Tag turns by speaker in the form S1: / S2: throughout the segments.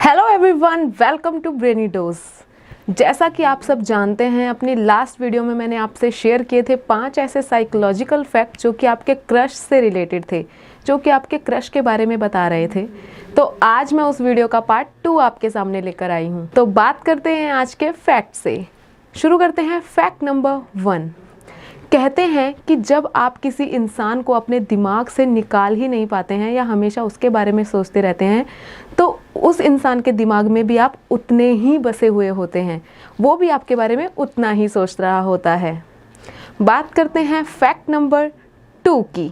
S1: Everyone welcome to Brainy Dose जैसा कि आप सब जानते हैं, अपनी लास्ट वीडियो में मैंने आपसे शेयर किए थे पाँच ऐसे साइकोलॉजिकल फैक्ट जो कि आपके क्रश से रिलेटेड थे, जो कि आपके क्रश के बारे में बता रहे थे। तो आज मैं उस वीडियो का पार्ट टू आपके सामने लेकर आई हूँ। तो बात करते हैं आज के फैक्ट से। शुरू करते हैं फैक्ट नंबर वन कहते हैं कि जब आप किसी इंसान को अपने दिमाग से निकाल ही नहीं पाते हैं या हमेशा उसके बारे में सोचते रहते हैं तो उस इंसान के दिमाग में भी आप उतने ही बसे हुए होते हैं। वो भी आपके बारे में उतना ही सोच रहा होता है। बात करते हैं फैक्ट नंबर टू की।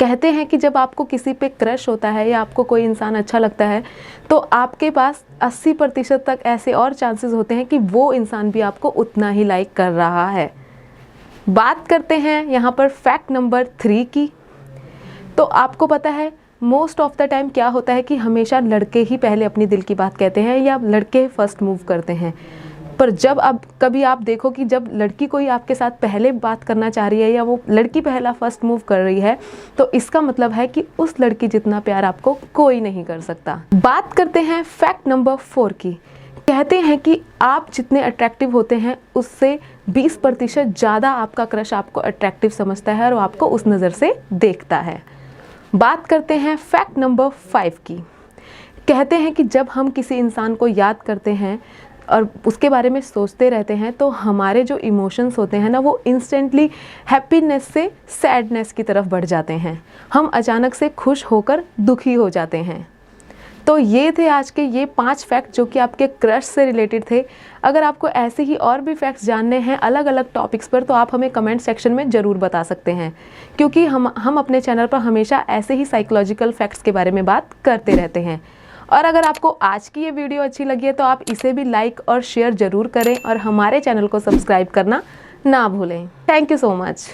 S1: कहते हैं कि जब आपको किसी पे क्रश होता है या आपको कोई इंसान अच्छा लगता है तो आपके पास 80 प्रतिशत तक ऐसे और चांसेस होते हैं कि वो इंसान भी आपको उतना ही लाइक कर रहा है। बात करते हैं यहाँ पर फैक्ट नंबर थ्री की। तो आपको पता है मोस्ट ऑफ़ द टाइम क्या होता है कि हमेशा लड़के ही पहले अपनी दिल की बात कहते हैं या लड़के फ़र्स्ट मूव करते हैं। पर जब अब, कभी आप देखो कि जब लड़की कोई आपके साथ पहले बात करना चाह रही है या वो लड़की पहला फ़र्स्ट मूव कर रही है तो इसका मतलब है कि उस लड़की जितना प्यार आपको कोई नहीं कर सकता। बात करते हैं फैक्ट नंबर फोर की। कहते हैं कि आप जितने अट्रैक्टिव होते हैं, उससे 20 प्रतिशत ज़्यादा आपका क्रश आपको अट्रैक्टिव समझता है और आपको उस नज़र से देखता है। बात करते हैं फैक्ट नंबर फाइव की। कहते हैं कि जब हम किसी इंसान को याद करते हैं और उसके बारे में सोचते रहते हैं तो हमारे जो इमोशंस होते हैं ना, वो इंस्टेंटली हैप्पीनेस से सैडनेस की तरफ़ बढ़ जाते हैं। हम अचानक से खुश होकर दुखी हो जाते हैं। तो ये थे आज के ये पाँच फैक्ट जो कि आपके क्रश से रिलेटेड थे। अगर आपको ऐसे ही और भी फैक्ट्स जानने हैं अलग अलग टॉपिक्स पर तो आप हमें कमेंट सेक्शन में ज़रूर बता सकते हैं। क्योंकि हम हम अपने चैनल पर हमेशा ऐसे ही साइकोलॉजिकल फैक्ट्स के बारे में बात करते रहते हैं। और अगर आपको आज की ये वीडियो अच्छी लगी है तो आप इसे भी लाइक और शेयर ज़रूर करें और हमारे चैनल को सब्सक्राइब करना ना भूलें। Thank you so much